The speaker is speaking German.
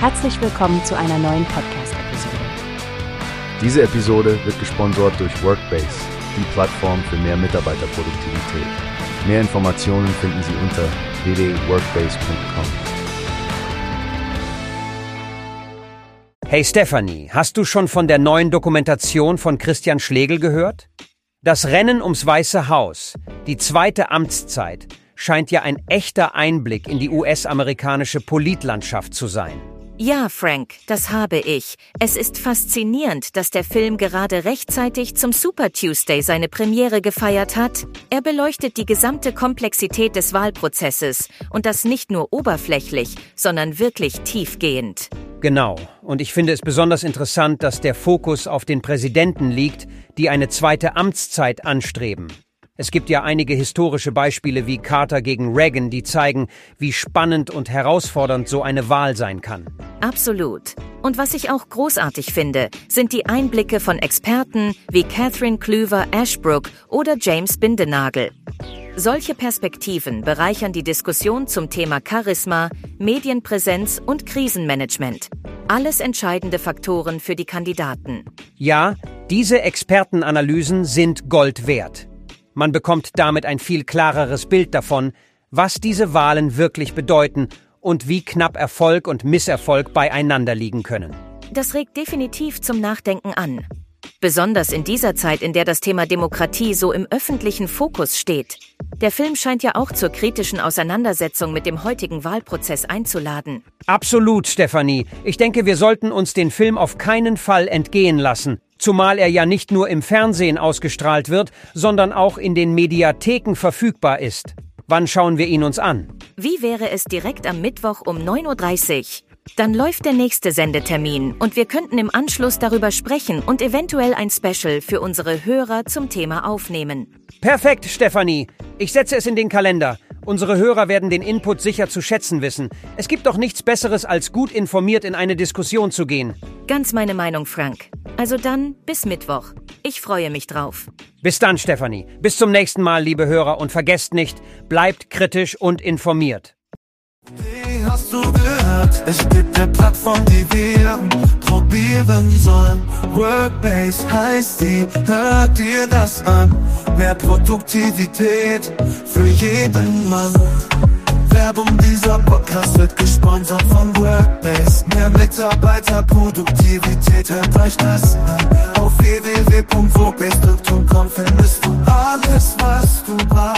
Herzlich willkommen zu einer neuen Podcast-Episode. Diese Episode wird gesponsert durch Workbase, die Plattform für mehr Mitarbeiterproduktivität. Mehr Informationen finden Sie unter www.workbase.com. Hey Stephanie, hast du schon von der neuen Dokumentation von Christian Schlegel gehört? Das Rennen ums Weiße Haus, die zweite Amtszeit, scheint ja ein echter Einblick in die US-amerikanische Politlandschaft zu sein. Ja, Frank, das habe ich. Es ist faszinierend, dass der Film gerade rechtzeitig zum Super Tuesday seine Premiere gefeiert hat. Er beleuchtet die gesamte Komplexität des Wahlprozesses und das nicht nur oberflächlich, sondern wirklich tiefgehend. Genau. Und ich finde es besonders interessant, dass der Fokus auf den Präsidenten liegt, die eine zweite Amtszeit anstreben. Es gibt ja einige historische Beispiele wie Carter gegen Reagan, die zeigen, wie spannend und herausfordernd so eine Wahl sein kann. Absolut. Und was ich auch großartig finde, sind die Einblicke von Experten wie Catherine Klüver Ashbrook oder James Bindenagel. Solche Perspektiven bereichern die Diskussion zum Thema Charisma, Medienpräsenz und Krisenmanagement. Alles entscheidende Faktoren für die Kandidaten. Ja, diese Expertenanalysen sind Gold wert. Man bekommt damit ein viel klareres Bild davon, was diese Wahlen wirklich bedeuten und wie knapp Erfolg und Misserfolg beieinander liegen können. Das regt definitiv zum Nachdenken an. Besonders in dieser Zeit, in der das Thema Demokratie so im öffentlichen Fokus steht. Der Film scheint ja auch zur kritischen Auseinandersetzung mit dem heutigen Wahlprozess einzuladen. Absolut, Stefanie. Ich denke, wir sollten uns den Film auf keinen Fall entgehen lassen. Zumal er ja nicht nur im Fernsehen ausgestrahlt wird, sondern auch in den Mediatheken verfügbar ist. Wann schauen wir ihn uns an? Wie wäre es direkt am Mittwoch um 9.30 Uhr? Dann läuft der nächste Sendetermin und wir könnten im Anschluss darüber sprechen und eventuell ein Special für unsere Hörer zum Thema aufnehmen. Perfekt, Stefanie. Ich setze es in den Kalender. Unsere Hörer werden den Input sicher zu schätzen wissen. Es gibt doch nichts Besseres, als gut informiert in eine Diskussion zu gehen. Ganz meine Meinung, Frank. Also dann bis Mittwoch. Ich freue mich drauf. Bis dann, Stefanie. Bis zum nächsten Mal, liebe Hörer. Und vergesst nicht, bleibt kritisch und informiert. Wie hast du gehört? Es gibt eine Plattform, die wir probieren sollen. Workbase heißt die, hört dir das an. Mehr Produktivität für jeden Mann. Werbung dieser Podcast wird gesponsert von Workbase. Mehr Mitarbeiterproduktivität, hört euch das an. Auf www.workbase.com findest du alles, was du brauchst.